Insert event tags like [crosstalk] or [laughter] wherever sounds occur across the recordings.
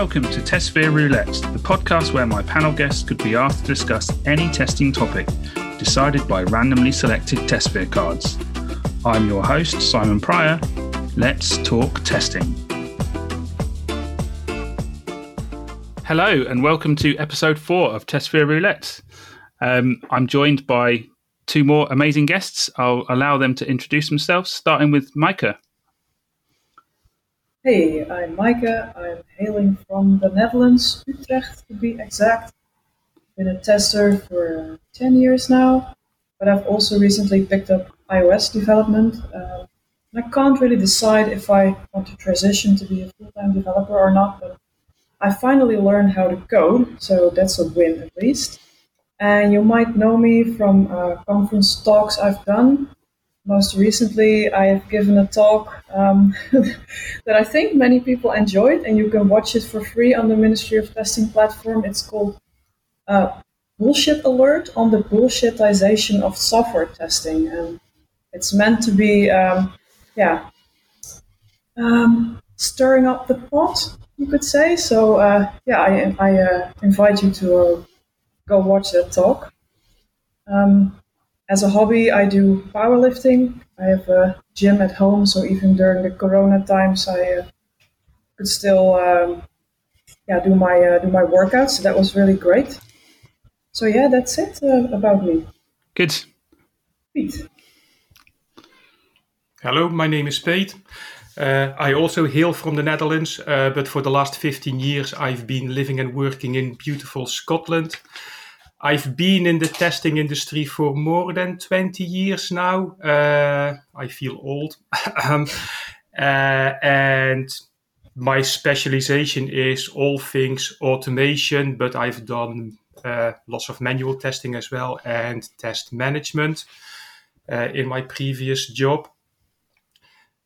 Welcome to TestSphere Roulette, the podcast where my panel guests could be asked to discuss any testing topic decided by randomly selected TestSphere cards. I'm your host, Simon Pryor. Let's talk testing. Hello, and welcome to episode four of TestSphere Roulette. Um, I'm joined by two more amazing guests. I'll allow them to introduce themselves, starting with Maaike. Hey, I'm Maaike. I'm hailing from the Netherlands, Utrecht to be exact. Been a tester for 10 years now, but I've also recently picked up iOS development. Um, I can't really decide if I want to transition to be a full time developer or not, but I finally learned how to code, so that's a win at least. And you might know me from uh, conference talks I've done most recently, I have given a talk um, [laughs] that I think many people enjoyed, and you can watch it for free on the Ministry of Testing platform. It's called uh, Bullshit Alert on the bullshitization of software testing, and it's meant to be, um, yeah, um, stirring up the pot, you could say. So, uh, yeah, I, I uh, invite you to uh, go watch that talk. Um, as a hobby, I do powerlifting. I have a gym at home, so even during the Corona times, I uh, could still um, yeah do my uh, do my workouts. So that was really great. So yeah, that's it uh, about me. Good. Peet. Hello, my name is Peet. Uh, I also hail from the Netherlands, uh, but for the last 15 years I've been living and working in beautiful Scotland. I've been in the testing industry for more than 20 years now. Uh, I feel old. [laughs] um, uh, and my specialization is all things automation, but I've done uh, lots of manual testing as well and test management uh, in my previous job.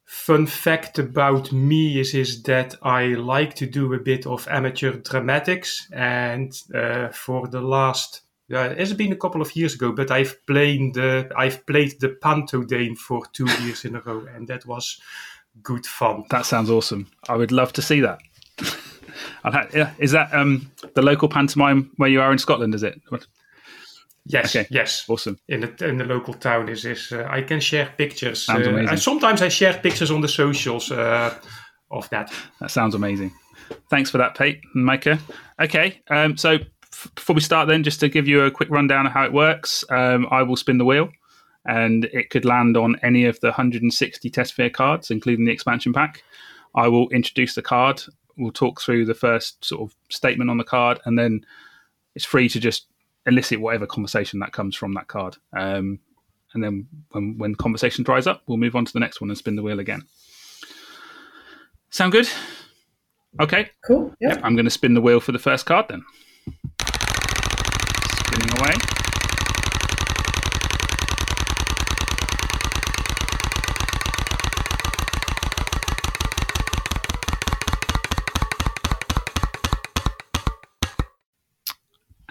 Fun fact about me is, is that I like to do a bit of amateur dramatics, and uh, for the last yeah, it has been a couple of years ago, but I've played the I've played the Panto Dame for two years in a row, and that was good fun. That sounds awesome. I would love to see that. [laughs] is that um, the local pantomime where you are in Scotland? Is it? Yes, okay. yes, awesome. In the in the local town is is uh, I can share pictures. Sounds uh, amazing. And sometimes I share pictures on the socials uh, of that. That sounds amazing. Thanks for that, Peet and Maaike. Okay, um, so before we start, then, just to give you a quick rundown of how it works, um, I will spin the wheel and it could land on any of the 160 TestSphere cards, including the expansion pack. I will introduce the card. We'll talk through the first sort of statement on the card, and then it's free to just elicit whatever conversation that comes from that card. Um, and then when, when conversation dries up, we'll move on to the next one and spin the wheel again. Sound good? Okay. Cool. Yeah. I'm going to spin the wheel for the first card then. Spinning away.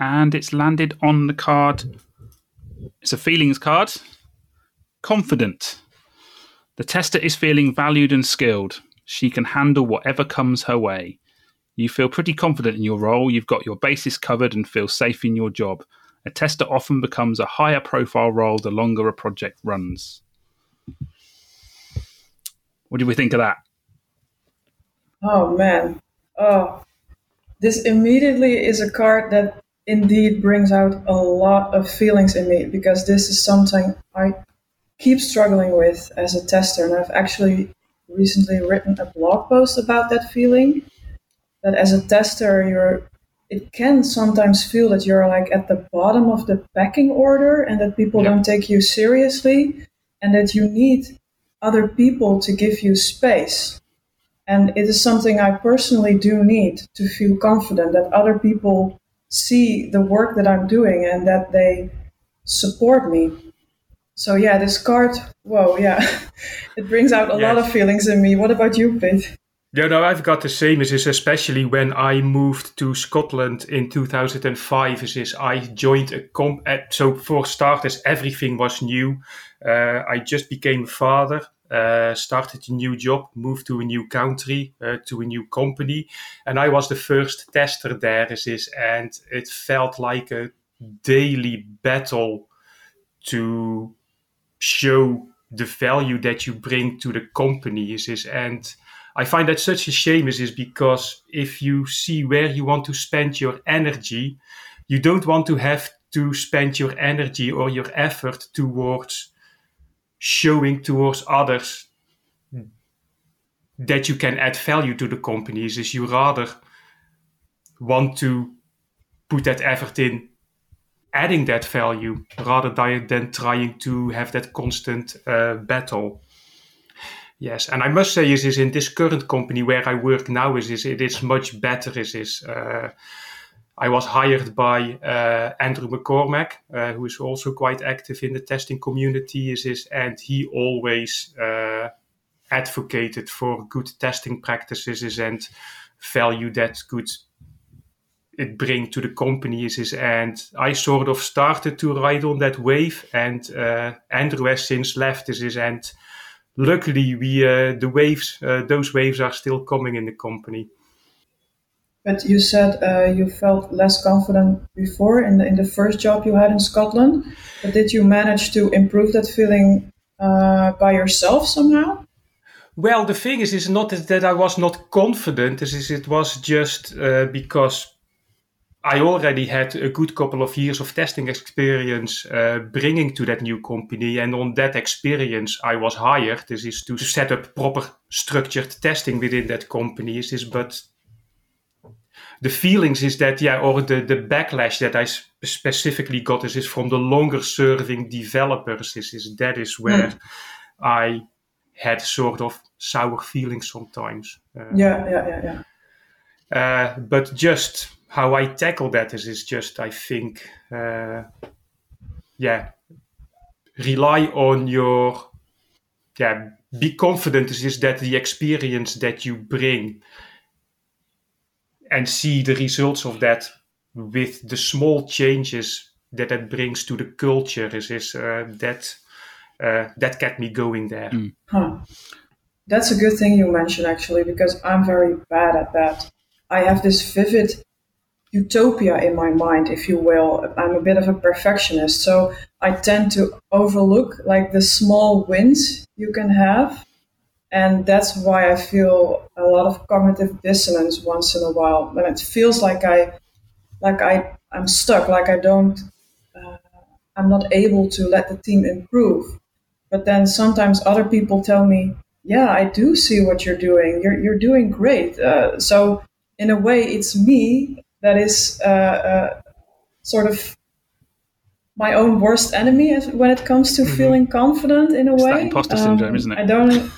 And it's landed on the card. It's a feelings card. Confident. The tester is feeling valued and skilled. She can handle whatever comes her way. You feel pretty confident in your role, you've got your bases covered, and feel safe in your job. A tester often becomes a higher profile role the longer a project runs. What do we think of that? Oh man. Oh. This immediately is a card that indeed brings out a lot of feelings in me because this is something I keep struggling with as a tester. And I've actually recently written a blog post about that feeling. That as a tester you're it can sometimes feel that you're like at the bottom of the pecking order and that people don't take you seriously and that you need other people to give you space. And it is something i personally do need to feel confident that other people see the work that i'm doing and that they support me so yeah this card whoa yeah [laughs] it brings out a yes. lot of feelings in me what about you Peet yeah, no, I've got the same. Is especially when I moved to Scotland in 2005. Is I joined a comp. Uh, so for starters, everything was new. Uh, I just became a father, uh, started a new job, moved to a new country, uh, to a new company, and I was the first tester there. Is and it felt like a daily battle to show the value that you bring to the company. Is is and I find that such a shame. Is is because if you see where you want to spend your energy, you don't want to have to spend your energy or your effort towards showing towards others that you can add value to the companies is you rather want to put that effort in adding that value rather than trying to have that constant uh, battle. Yes and i must say is, is in this current company where i work now is, is it is much better is, is uh, I was hired by uh, Andrew McCormack, uh, who is also quite active in the testing community, is, and he always uh, advocated for good testing practices and value that could it bring to the company is, and I sort of started to ride on that wave and Andrew has since left is, and luckily we the waves those waves are still coming in the company. But you said uh, you felt less confident before in the, in the first job you had in Scotland. But did you manage to improve that feeling uh, by yourself somehow? Well, the thing is, is not that I was not confident. Is it was just uh, because I already had a good couple of years of testing experience uh, bringing to that new company, and on that experience, I was hired. This is to set up proper structured testing within that company. This Is but the feelings is that yeah or the, the backlash that i specifically got is, is from the longer serving developers is, is that is where mm. i had sort of sour feelings sometimes uh, yeah yeah yeah yeah uh, but just how i tackle that is is just i think uh, yeah rely on your yeah be confident is, is that the experience that you bring and see the results of that with the small changes that that brings to the culture is, is uh, that uh, that kept me going there. Mm. Huh. That's a good thing you mentioned actually because I'm very bad at that. I have this vivid utopia in my mind, if you will. I'm a bit of a perfectionist, so I tend to overlook like the small wins you can have and that's why I feel a lot of cognitive dissonance once in a while when it feels like I like I I'm stuck like I don't uh, I'm not able to let the team improve but then sometimes other people tell me yeah I do see what you're doing you're you're doing great uh, so in a way it's me that is uh, uh sort of my own worst enemy when it comes to mm-hmm. feeling confident in a it's way. That imposter syndrome, um, isn't it? I don't.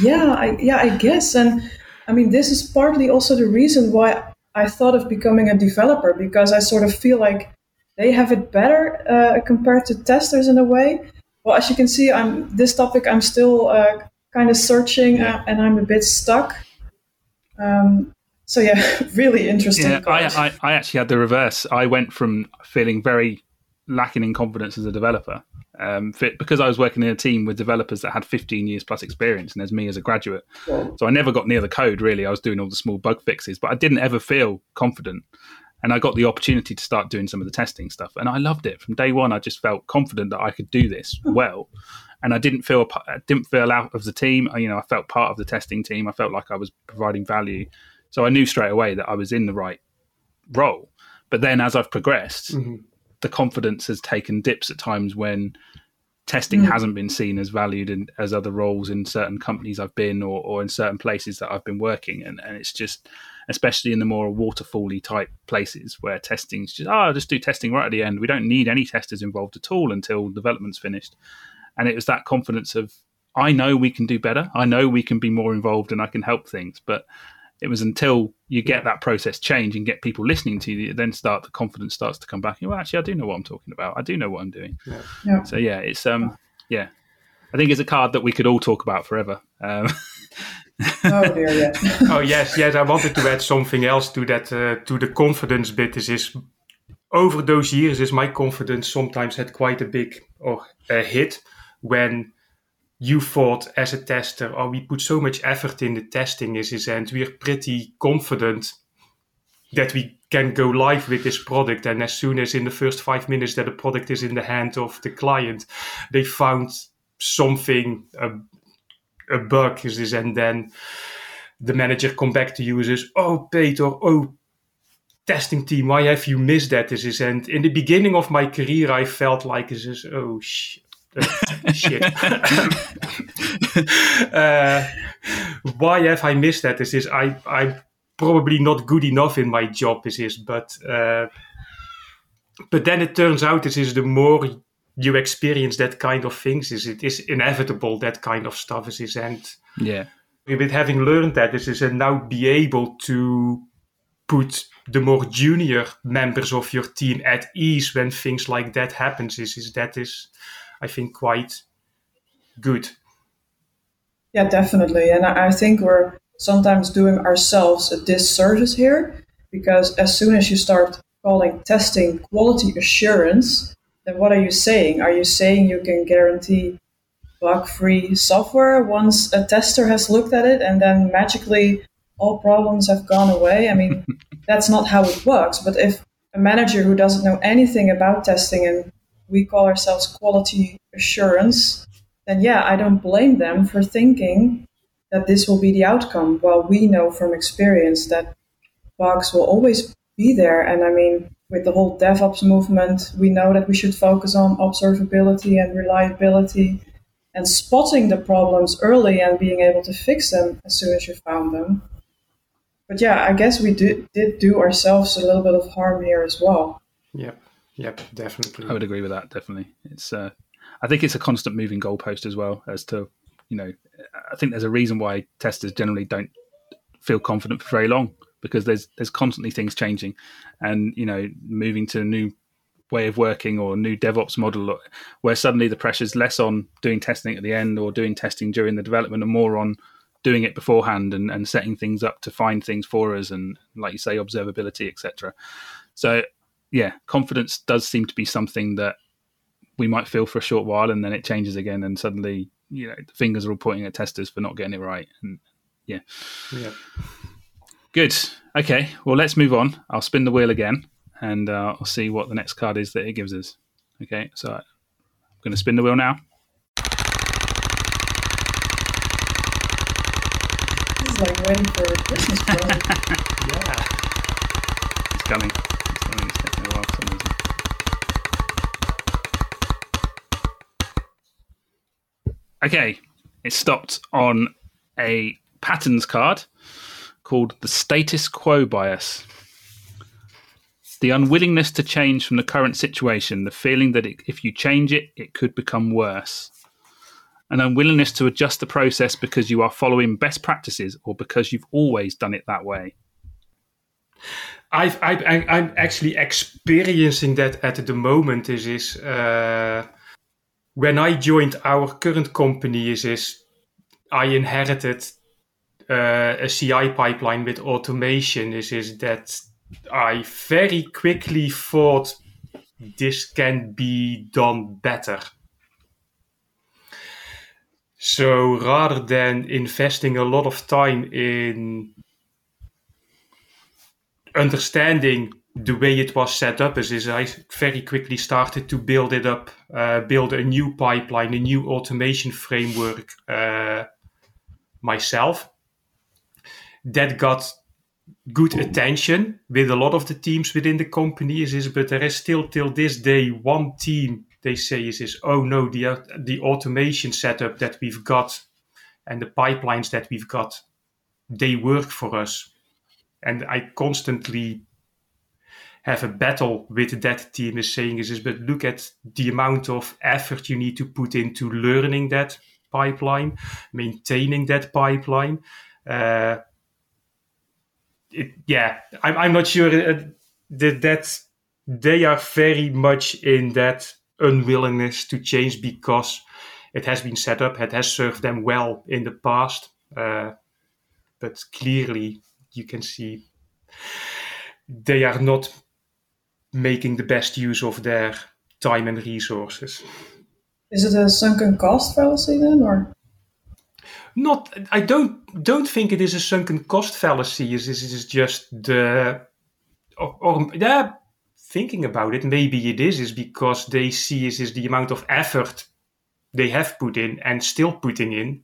Yeah, I, yeah, I guess. And I mean, this is partly also the reason why I thought of becoming a developer because I sort of feel like they have it better uh, compared to testers in a way. Well, as you can see, I'm this topic I'm still uh, kind of searching yeah. uh, and I'm a bit stuck. Um, so yeah, [laughs] really interesting. Yeah, I, I, I actually had the reverse. I went from feeling very lacking in confidence as a developer um, fit because I was working in a team with developers that had 15 years plus experience, and there's me as a graduate. Yeah. So I never got near the code really. I was doing all the small bug fixes, but I didn't ever feel confident. And I got the opportunity to start doing some of the testing stuff, and I loved it from day one. I just felt confident that I could do this hmm. well, and I didn't feel I didn't feel out of the team. You know, I felt part of the testing team. I felt like I was providing value, so I knew straight away that I was in the right role. But then, as I've progressed, mm-hmm the confidence has taken dips at times when testing mm. hasn't been seen as valued in, as other roles in certain companies I've been or, or in certain places that I've been working. And, and it's just, especially in the more waterfally type places where testing's just, oh, just do testing right at the end. We don't need any testers involved at all until development's finished. And it was that confidence of, I know we can do better. I know we can be more involved and I can help things. But it was until you get that process change and get people listening to you, then start the confidence starts to come back. Well, actually, I do know what I'm talking about. I do know what I'm doing. Yeah. Yeah. So yeah, it's um, yeah, I think it's a card that we could all talk about forever. Um, [laughs] oh dear, yeah. [laughs] oh yes, yes. I wanted to add something else to that uh, to the confidence bit. Is is over those years, is my confidence sometimes had quite a big or a hit when you thought as a tester, oh, we put so much effort in the testing is, is and we're pretty confident that we can go live with this product. And as soon as in the first five minutes that the product is in the hand of the client, they found something, a, a bug is this, and then the manager come back to you and says, oh, Peter, oh, testing team, why have you missed that? This is, and in the beginning of my career, I felt like this is, oh, sh- shit. uh, why have I missed that? This is, I, I'm probably not good enough in my job. This is, but, uh, but then it turns out this is the more you experience that kind of things, is it is inevitable that kind of stuff is, is and yeah. With having learned that, this is and now be able to put the more junior members of your team at ease when things like that happens is, is that is i think quite good yeah definitely and i think we're sometimes doing ourselves a disservice here because as soon as you start calling testing quality assurance then what are you saying are you saying you can guarantee bug free software once a tester has looked at it and then magically all problems have gone away. I mean, [laughs] that's not how it works. But if a manager who doesn't know anything about testing and we call ourselves quality assurance, then yeah, I don't blame them for thinking that this will be the outcome. While we know from experience that bugs will always be there. And I mean, with the whole DevOps movement, we know that we should focus on observability and reliability and spotting the problems early and being able to fix them as soon as you found them but yeah, I guess we did did do ourselves a little bit of harm here as well. Yep, yep, definitely. I would agree with that. Definitely, it's. Uh, I think it's a constant moving goalpost as well as to, you know, I think there's a reason why testers generally don't feel confident for very long because there's there's constantly things changing, and you know, moving to a new way of working or new DevOps model where suddenly the pressure's less on doing testing at the end or doing testing during the development and more on doing it beforehand and, and setting things up to find things for us and like you say observability etc so yeah confidence does seem to be something that we might feel for a short while and then it changes again and suddenly you know the fingers are all pointing at testers for not getting it right and yeah. Yeah. Good. Okay. Well let's move on. I'll spin the wheel again and uh, i'll see what the next card is that it gives us. Okay. So i'm going to spin the wheel now. This is like waiting for Christmas [laughs] yeah. It's coming. Taking a while for some reason. Okay, it stopped on a patterns card called the status quo bias. The unwillingness to change from the current situation, the feeling that it, if you change it, it could become worse an unwillingness to adjust the process because you are following best practices or because you've always done it that way? I've, I've I'm actually experiencing that at the moment. Is is uh, when I joined our current company. Is is I inherited uh, a CI pipeline with automation. Is is that I very quickly thought this can be done better. So rather than investing a lot of time in understanding the way it was set up, is, is I very quickly started to build it up, uh, build a new pipeline, a new automation framework uh, myself. That got good attention with a lot of the teams within the company, is, is but there is still till this day one team they say is, is oh no, the, the automation setup that we've got and the pipelines that we've got, they work for us. And I constantly have a battle with that team is saying is, is but look at the amount of effort you need to put into learning that pipeline, maintaining that pipeline. Uh, it, yeah, I'm, I'm not sure uh, that, that they are very much in that unwillingness to change because it has been set up, it has served them well in the past. Uh, but clearly, you can see they are not making the best use of their time and resources. Is it a sunken cost fallacy then, or? Not, I don't don't think it is a sunken cost fallacy. It is, it is just the, or, or yeah, thinking about it, maybe it is, is because they see is, is the amount of effort they have put in and still putting in.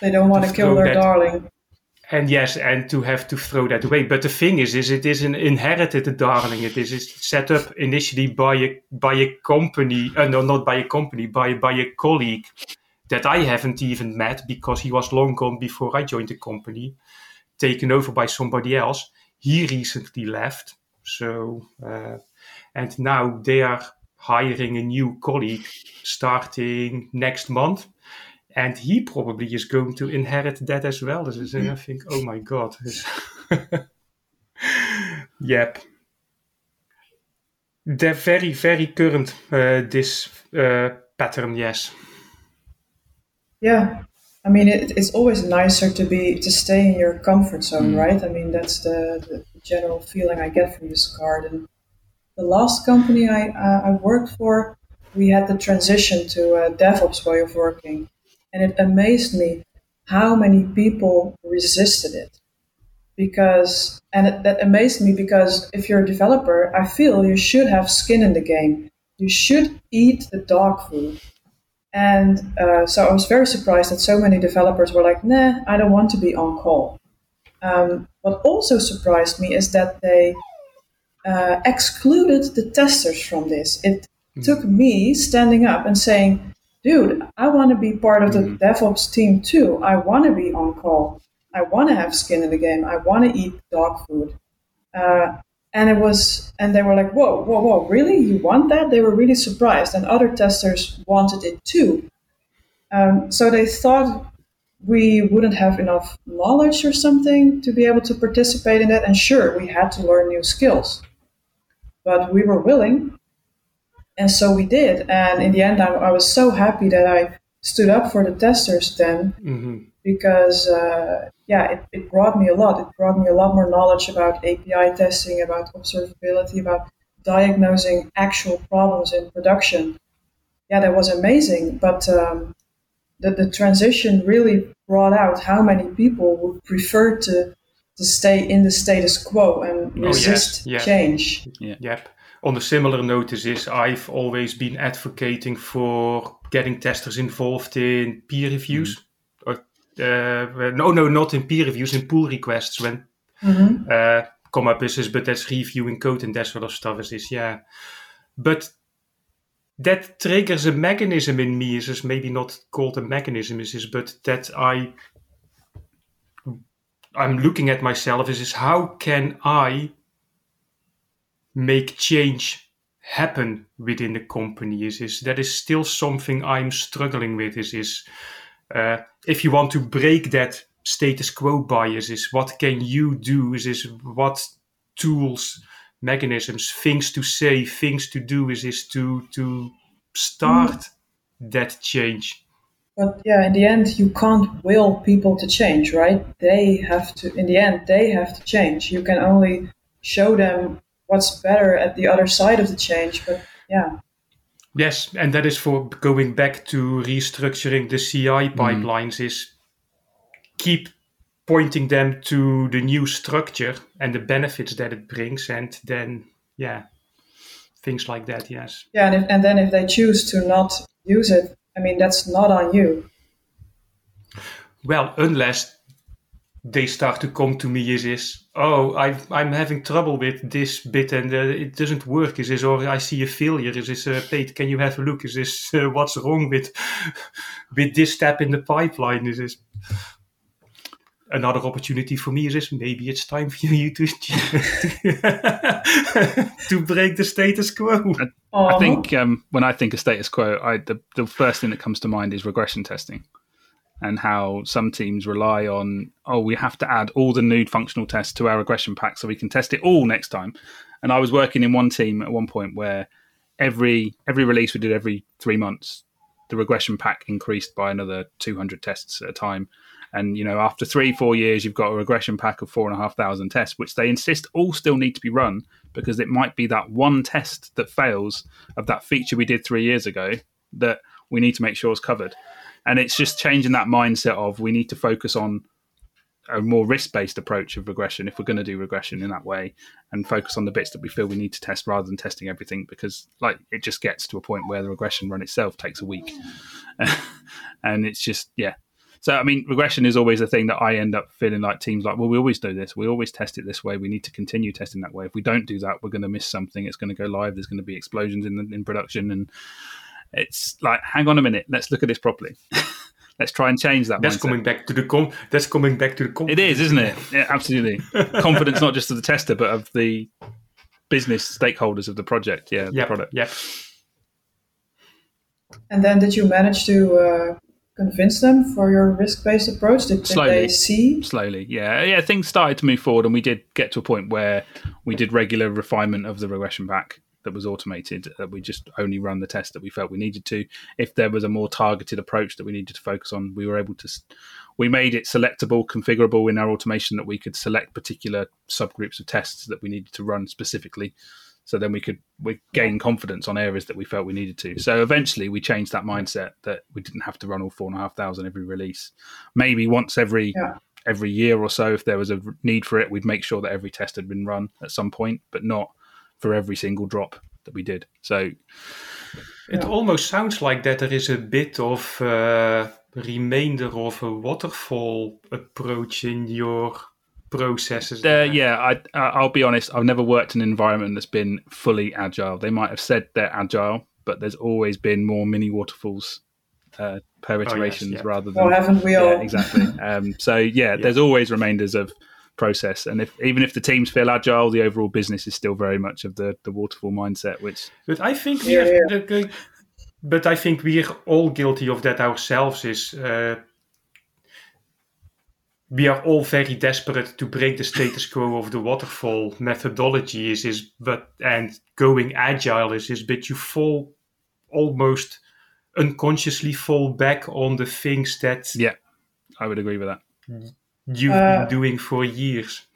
They don't want to, to kill their that, darling. And yes, and to have to throw that away. But the thing is, is it is an inherited darling. It is set up initially by a by a company, uh, no, not by a company, by by a colleague that I haven't even met because he was long gone before I joined the company, taken over by somebody else. He recently left, so uh, and now they are hiring a new colleague starting next month. And he probably is going to inherit that as well. Dus I think, oh my god. [laughs] yep. They're very, very current, uh, this uh, pattern, yes. Yeah. I mean, it, it's always nicer to be to stay in your comfort zone, mm. right? I mean, that's the, the, general feeling I get from this card. And the last company I, uh, I worked for, we had the transition to a DevOps way of working. And it amazed me how many people resisted it. Because, and it, that amazed me because if you're a developer, I feel you should have skin in the game. You should eat the dog food. And uh, so I was very surprised that so many developers were like, nah, I don't want to be on call. Um, what also surprised me is that they uh, excluded the testers from this. It mm. took me standing up and saying, dude, I want to be part of the mm. DevOps team too. I want to be on call. I want to have skin in the game. I want to eat dog food. Uh, and it was, and they were like, whoa, whoa, whoa, really? You want that? They were really surprised. And other testers wanted it too. Um, so they thought we wouldn't have enough knowledge or something to be able to participate in that. And sure, we had to learn new skills but we were willing. And so we did. And in the end, I, I was so happy that I stood up for the testers then mm-hmm. because, uh, yeah, it, it brought me a lot. It brought me a lot more knowledge about API testing, about observability, about diagnosing actual problems in production. Yeah, that was amazing. But um, the, the transition really brought out how many people would prefer to to stay in the status quo and resist oh, yes. change. Yeah. Yep. On a similar note is I've always been advocating for getting testers involved in peer reviews. Mm-hmm. Or, uh, no, no, not in peer reviews, in pull requests when mm-hmm. uh, come up is, is, but that's reviewing code and that sort of stuff is, this, yeah. But that triggers a mechanism in me is, is maybe not called a mechanism is, is but that I I'm looking at myself is, is how can I make change happen within the company is, is that is still something I'm struggling with is, is uh, if you want to break that status quo bias is what can you do is, is what tools mechanisms things to say things to do is, is to to start mm. that change but yeah, in the end, you can't will people to change, right? They have to, in the end, they have to change. You can only show them what's better at the other side of the change. But yeah. Yes, and that is for going back to restructuring the CI mm-hmm. pipelines, mm. is keep pointing them to the new structure and the benefits that it brings, and then, yeah, things like that, yes. Yeah, and, if, and then if they choose to not use it, I mean, that's not on you. Well, unless they start to come to me is is oh I I'm having trouble with this bit and uh, it doesn't work is this or I see a failure is this uh, Peet can you have a look? Is this [laughs] uh, what's wrong with [laughs] with this step in the pipeline? Is this another opportunity for me is this maybe it's time for [laughs] you to to break the status quo. I, I think um, when I think of status quo, I, the the first thing that comes to mind is regression testing, and how some teams rely on oh we have to add all the new functional tests to our regression pack so we can test it all next time. And I was working in one team at one point where every every release we did every three months, the regression pack increased by another 200 tests at a time and you know, after three, four years, you've got a regression pack of four and a half thousand tests, which they insist all still need to be run because it might be that one test that fails of that feature we did three years ago that we need to make sure is covered. And it's just changing that mindset of we need to focus on a more risk based approach of regression if we're going to do regression in that way and focus on the bits that we feel we need to test rather than testing everything because like it just gets to a point where the regression run itself takes a week. [laughs] And it's just yeah. So i mean regression is always a thing that i end up feeling like teams like well we always do this. We always test it this way. We need to continue testing that way. If we don't do that we're going to miss something. It's going to go live. There's going to be explosions in the, in production. And it's like hang on a minute let's look at this properly [laughs] let's try and change that that's mindset. coming back to the com that's coming back to the com It is, isn't it? [laughs] Yeah, absolutely. Confidence not just of the tester, but of the business stakeholders of the project. Yeah, the yeah product. yeah And then did you manage to uh, convince them for your risk-based approach? Did, did Slowly. they see? Slowly, yeah, yeah. Things started to move forward, and we did get to a point where we did regular refinement of the regression pack that was automated. That we just only run the test that we felt we needed to. If there was a more targeted approach that we needed to focus on, we were able to. We made it selectable, configurable in our automation that we could select particular subgroups of tests that we needed to run specifically. So then we could we gain confidence on areas that we felt we needed to. So eventually we changed that mindset that we didn't have to run all four and a half thousand every release. Maybe once every Yeah. every year or so, if there was a need for it, we'd make sure that every test had been run at some point, but not for every single drop that we did. So It Yeah. almost sounds like that there is a bit of uh, remainder of a waterfall approach in your processes. uh, there. yeah, I, I- I'll be honest. I've never worked in an environment that's been fully agile. They might have said they're agile, but there's always been more mini waterfalls uh, per iterations yeah. rather than Or haven't we all? yeah, exactly. [laughs] Um, so yeah, there's always remainders of process, and if even if the teams feel agile, the overall business is still very much of the the waterfall mindset, which But I think Yeah, we're, yeah. the- but I think we're all guilty of that ourselves. Is uh, we are all very desperate to break the status quo of the waterfall methodology. Is is but and going agile is is but you fall almost unconsciously fall back on the things that yeah, I would agree with that. You've Uh, been doing for years.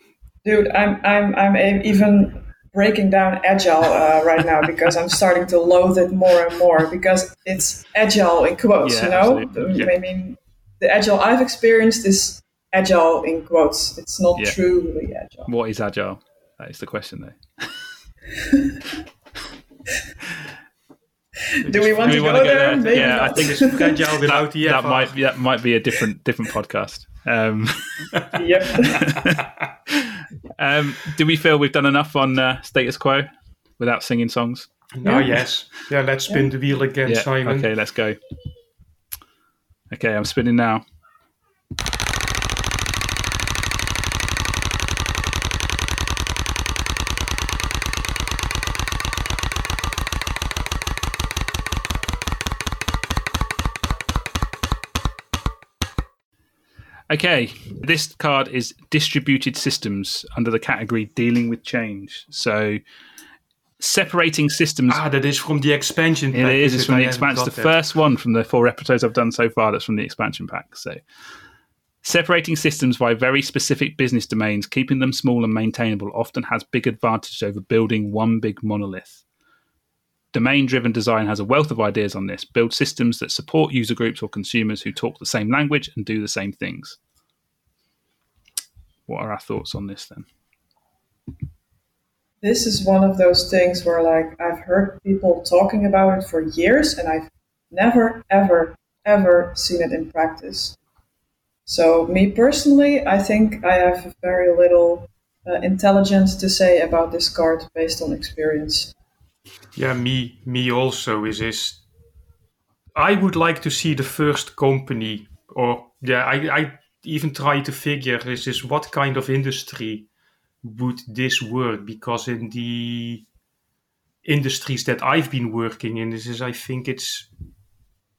Dude, I'm I'm I'm even breaking down agile uh, right now because I'm starting to loathe it more and more because it's agile in quotes, Yeah, you know. absolutely. I mean, the agile I've experienced is agile in quotes. It's not Yeah. truly agile. What is agile? That is the question, though. [laughs] [laughs] Do we want Do to we go wanna there? Maybe Yeah, I think It's fragile without the that FR. might that might be a different different podcast. Um, [laughs] yep. [laughs] um, do we feel we've done enough on uh, status quo without singing songs? Oh Yeah. yes, yeah. Let's spin the wheel again, yeah. Simon. Okay, let's go. Okay, I'm spinning now. Okay, this card is distributed systems under the category dealing with change. So, separating systems Ah, that is from the expansion. it pack, is. It's from I the expansion. It's the first one from the four episodes I've done so far. That's from the expansion pack. So, separating systems by very specific business domains, keeping them small and maintainable, often has big advantage over building one big monolith. Domain-driven design has a wealth of ideas on this. Build systems that support user groups or consumers who talk the same language and do the same things. What are our thoughts on this then? this is one of those things where like I've heard people talking about it for years and I've never ever ever seen it in practice. So me personally, I think I have very little uh, intelligence to say about this card based on experience. Yeah, me, me also is is. I would like to see the first company, or yeah, I, I even try to figure is is what kind of industry would this work? Because in the industries that I've been working in, this is I think it's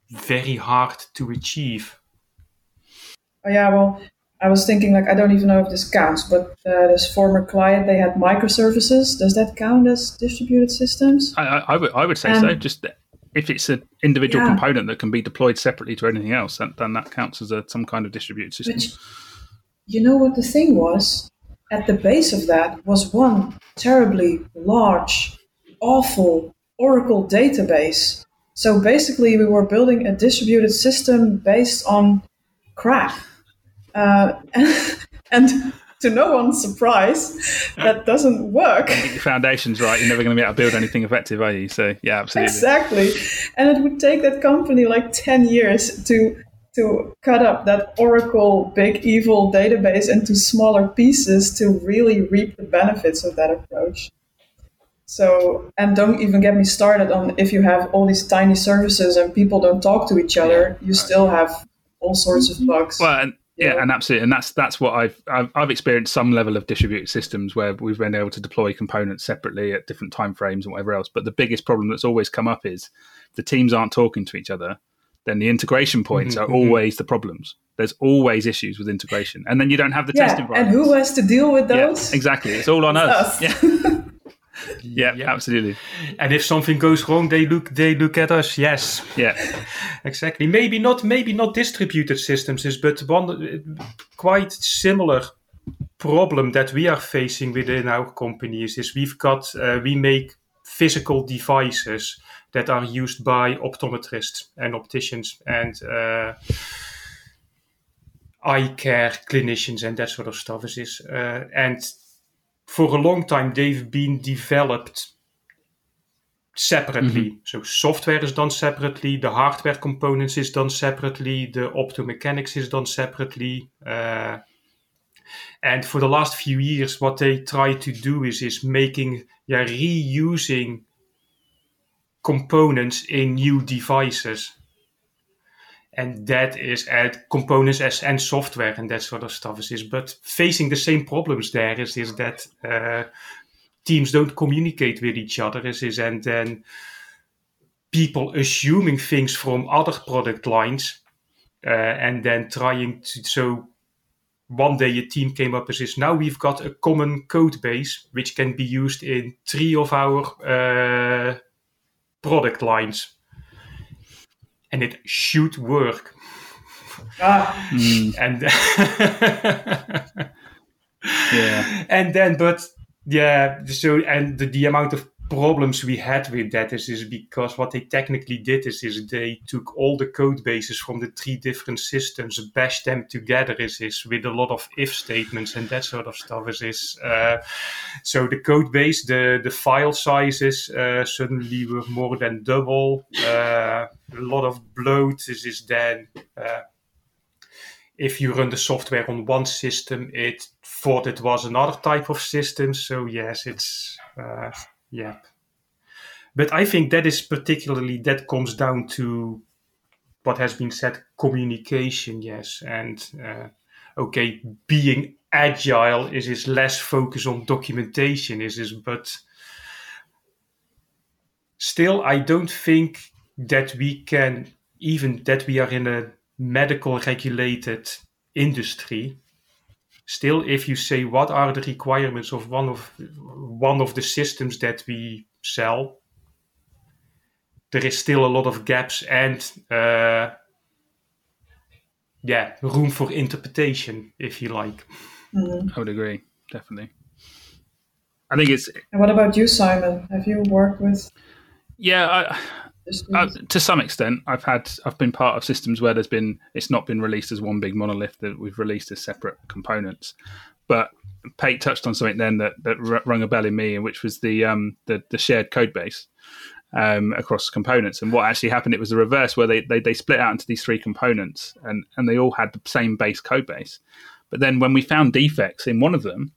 very hard to achieve. Oh yeah, well, I was thinking like I don't even know if this counts, but uh, this former client they had microservices. Does that count as distributed systems? I, I, I would I would say so. Um, Just if it's an individual Yeah. component that can be deployed separately to anything else, then, then that counts as a, some kind of distributed system. Which, you know what the thing was? At the base of that was one terribly large, awful Oracle database So basically, we were building a distributed system based on crap. Uh, [laughs] and to no one's surprise, that doesn't work. the foundation's right. You're never going to be able to build anything effective, are you? So, yeah, absolutely. Exactly. And it would take that company like 10 years to to cut up that Oracle big evil database into smaller pieces to really reap the benefits of that approach. So, and don't even get me started on if you have all these tiny services and people don't talk to each other, you still have all sorts of bugs. Well, and, yeah, and absolutely, and that's that's what I've, I've, I've experienced some level of distributed systems where we've been able to deploy components separately at different time frames and whatever else. But the biggest problem that's always come up is the teams aren't talking to each other. Then the integration points mm-hmm, are mm-hmm. always the problems. There's always issues with integration, and then you don't have the yeah, test environment. And who has to deal with those? Yeah, exactly, it's all on us. us. Yeah. [laughs] [laughs] yeah, yeah, absolutely. And if something goes wrong, they look they look at us. Yes, yeah, [laughs] exactly. Maybe not maybe not distributed systems is, but one quite similar problem that we are facing within our companies is we've got uh, we make physical devices that are used by optometrists and opticians and uh, eye care clinicians and that sort of stuff is uh, and for a long time they've been developed separately. Mm-hmm. So software is done separately, the hardware components is done separately, the optomechanics is done separately. Uh, and for the last few years, what they try to do is is making, yeah, reusing components in new devices and that is at components as and software and that sort of stuff. Is, is but facing the same problems there is is that uh, teams don't communicate with each other is, is and then people assuming things from other product lines uh, and then trying to so one day a team came up and says now we've got a common code base which can be used in three of our uh, product lines and it should work. Ah. Mm. And [laughs] yeah, and then but yeah, so and the, the amount of problems we had with that is, is because what they technically did is, is they took all the code bases from the three different systems, bashed them together is, is with a lot of if statements and that sort of stuff is, is uh, so the code base, the, the file sizes uh, suddenly were more than double, uh, a lot of bloat is, is then uh, if you run the software on one system, it thought it was another type of system. So yes, it's uh, yeah. But I think that is particularly, that comes down to what has been said communication, yes. And uh, okay, being agile is, is less focus on documentation, is, is but still, I don't think that we can, even that we are in a medical regulated industry, still if you say what are the requirements of one of one of the systems that we sell there is still a lot of gaps and uh, yeah room for interpretation if you like. Mm-hmm. i would agree definitely. I think it's and what about you simon? Have you worked with yeah I, uh, to some extent, I've had I've been part of systems where there's been it's not been released as one big monolith that we've released as separate components. But Peet touched on something then that, that rung a bell in me, which was the um, the, the shared code base um, across components. And what actually happened, it was the reverse, where they, they they split out into these three components, and and they all had the same base code base. But then when we found defects in one of them,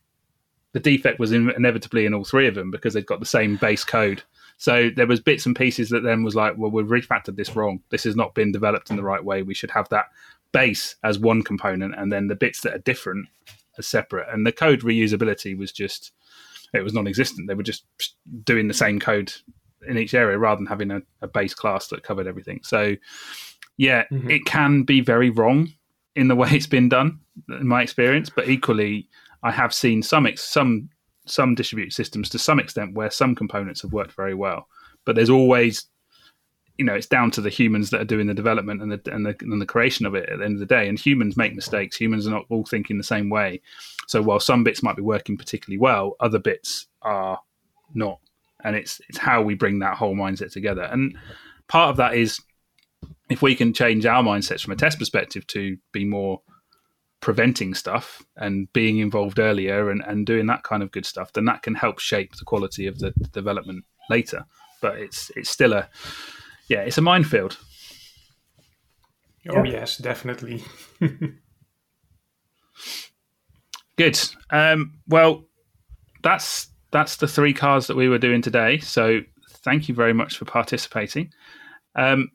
the defect was in, inevitably in all three of them because they've got the same base code so there was bits and pieces that then was like, well, we've refactored this wrong. This has not been developed in the right way. We should have that base as one component, and then the bits that are different as separate. And the code reusability was just it was non-existent. They were just doing the same code in each area rather than having a, a base class that covered everything. So yeah, mm-hmm. it can be very wrong in the way [laughs] it's been done, in my experience. But equally, I have seen some some some distributed systems to some extent where some components have worked very well, but there's always you know it's down to the humans that are doing the development and the, and the and the creation of it at the end of the day. And humans make mistakes. Humans are not all thinking the same way. So while some bits might be working particularly well other bits are not. And it's it's how we bring that whole mindset together. And part of that is if we can change our mindsets from a test perspective to be more preventing stuff and being involved earlier and, and doing that kind of good stuff, then that can help shape the quality of the development later. But it's it's still a yeah, it's a minefield. Oh yes, definitely. [laughs] good. Um, well, that's that's the three cars that we were doing today. So thank you very much for participating. Um,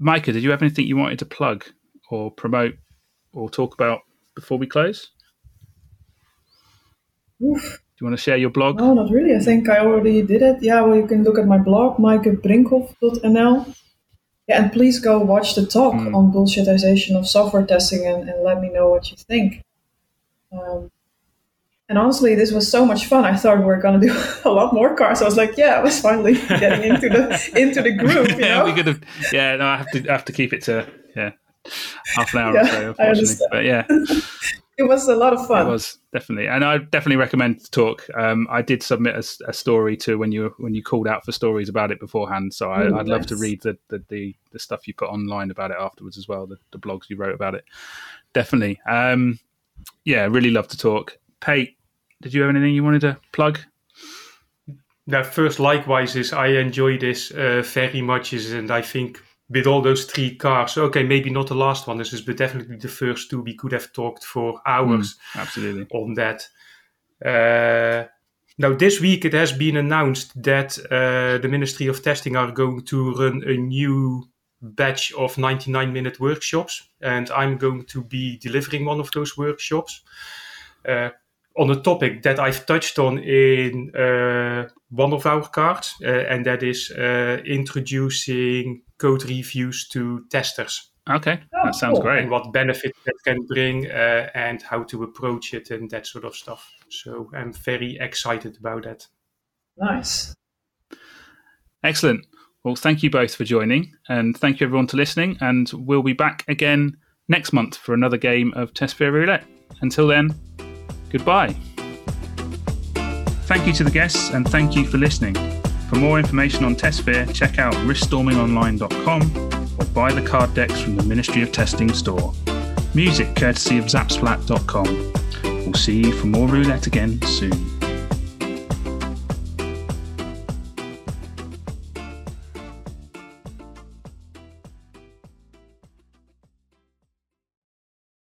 Maaike, did you have anything you wanted to plug or promote or talk about before we close? Oof. Do you want to share your blog? No, not really. I think I already did it. Yeah, well, you can look at my blog, maaikebrinkhof.nl. Yeah, and please go watch the talk mm. on bullshitization of software testing and, and, let me know what you think. Um, and honestly, this was so much fun. I thought we were going to do [laughs] a lot more cars. I was like, yeah, I was finally [laughs] getting into the into the group. You [laughs] know? we could have. Yeah, no, I have to I have to keep it to yeah half an hour yeah, or so, unfortunately. But yeah. [laughs] it was a lot of fun. It was definitely, and I definitely recommend the talk. Um, I did submit a, a, story to when you when you called out for stories about it beforehand, so I, would love to read the, the, the the stuff you put online about it afterwards as well, the, the blogs you wrote about it. Definitely, um, yeah, really love to talk. Peet, did you have anything you wanted to plug? Now, first, likewise, is I enjoy this uh, very much, is, and I think with all those three cars. Okay, maybe not the last one. This is, but definitely the first two. We could have talked for hours. Mm, absolutely on that. Uh, now, this week it has been announced that uh, the Ministry of Testing are going to run a new batch of 99 minute workshops, and I'm going to be delivering one of those workshops. Uh, on a topic that I've touched on in uh, one of our cards, uh, and that is uh, introducing code reviews to testers. Okay, oh, that sounds cool. great. And what benefits that can bring, uh, and how to approach it, and that sort of stuff. So I'm very excited about that. Nice. Excellent. Well, thank you both for joining, and thank you everyone to listening. And we'll be back again next month for another game of Test TestSphere Roulette. Until then, Goodbye. Thank you to the guests and thank you for listening. For more information on TestSphere, check out riskstormingonline.com or buy the card decks from the Ministry of Testing store. Music courtesy of zapsplat.com. We'll see you for more roulette again soon.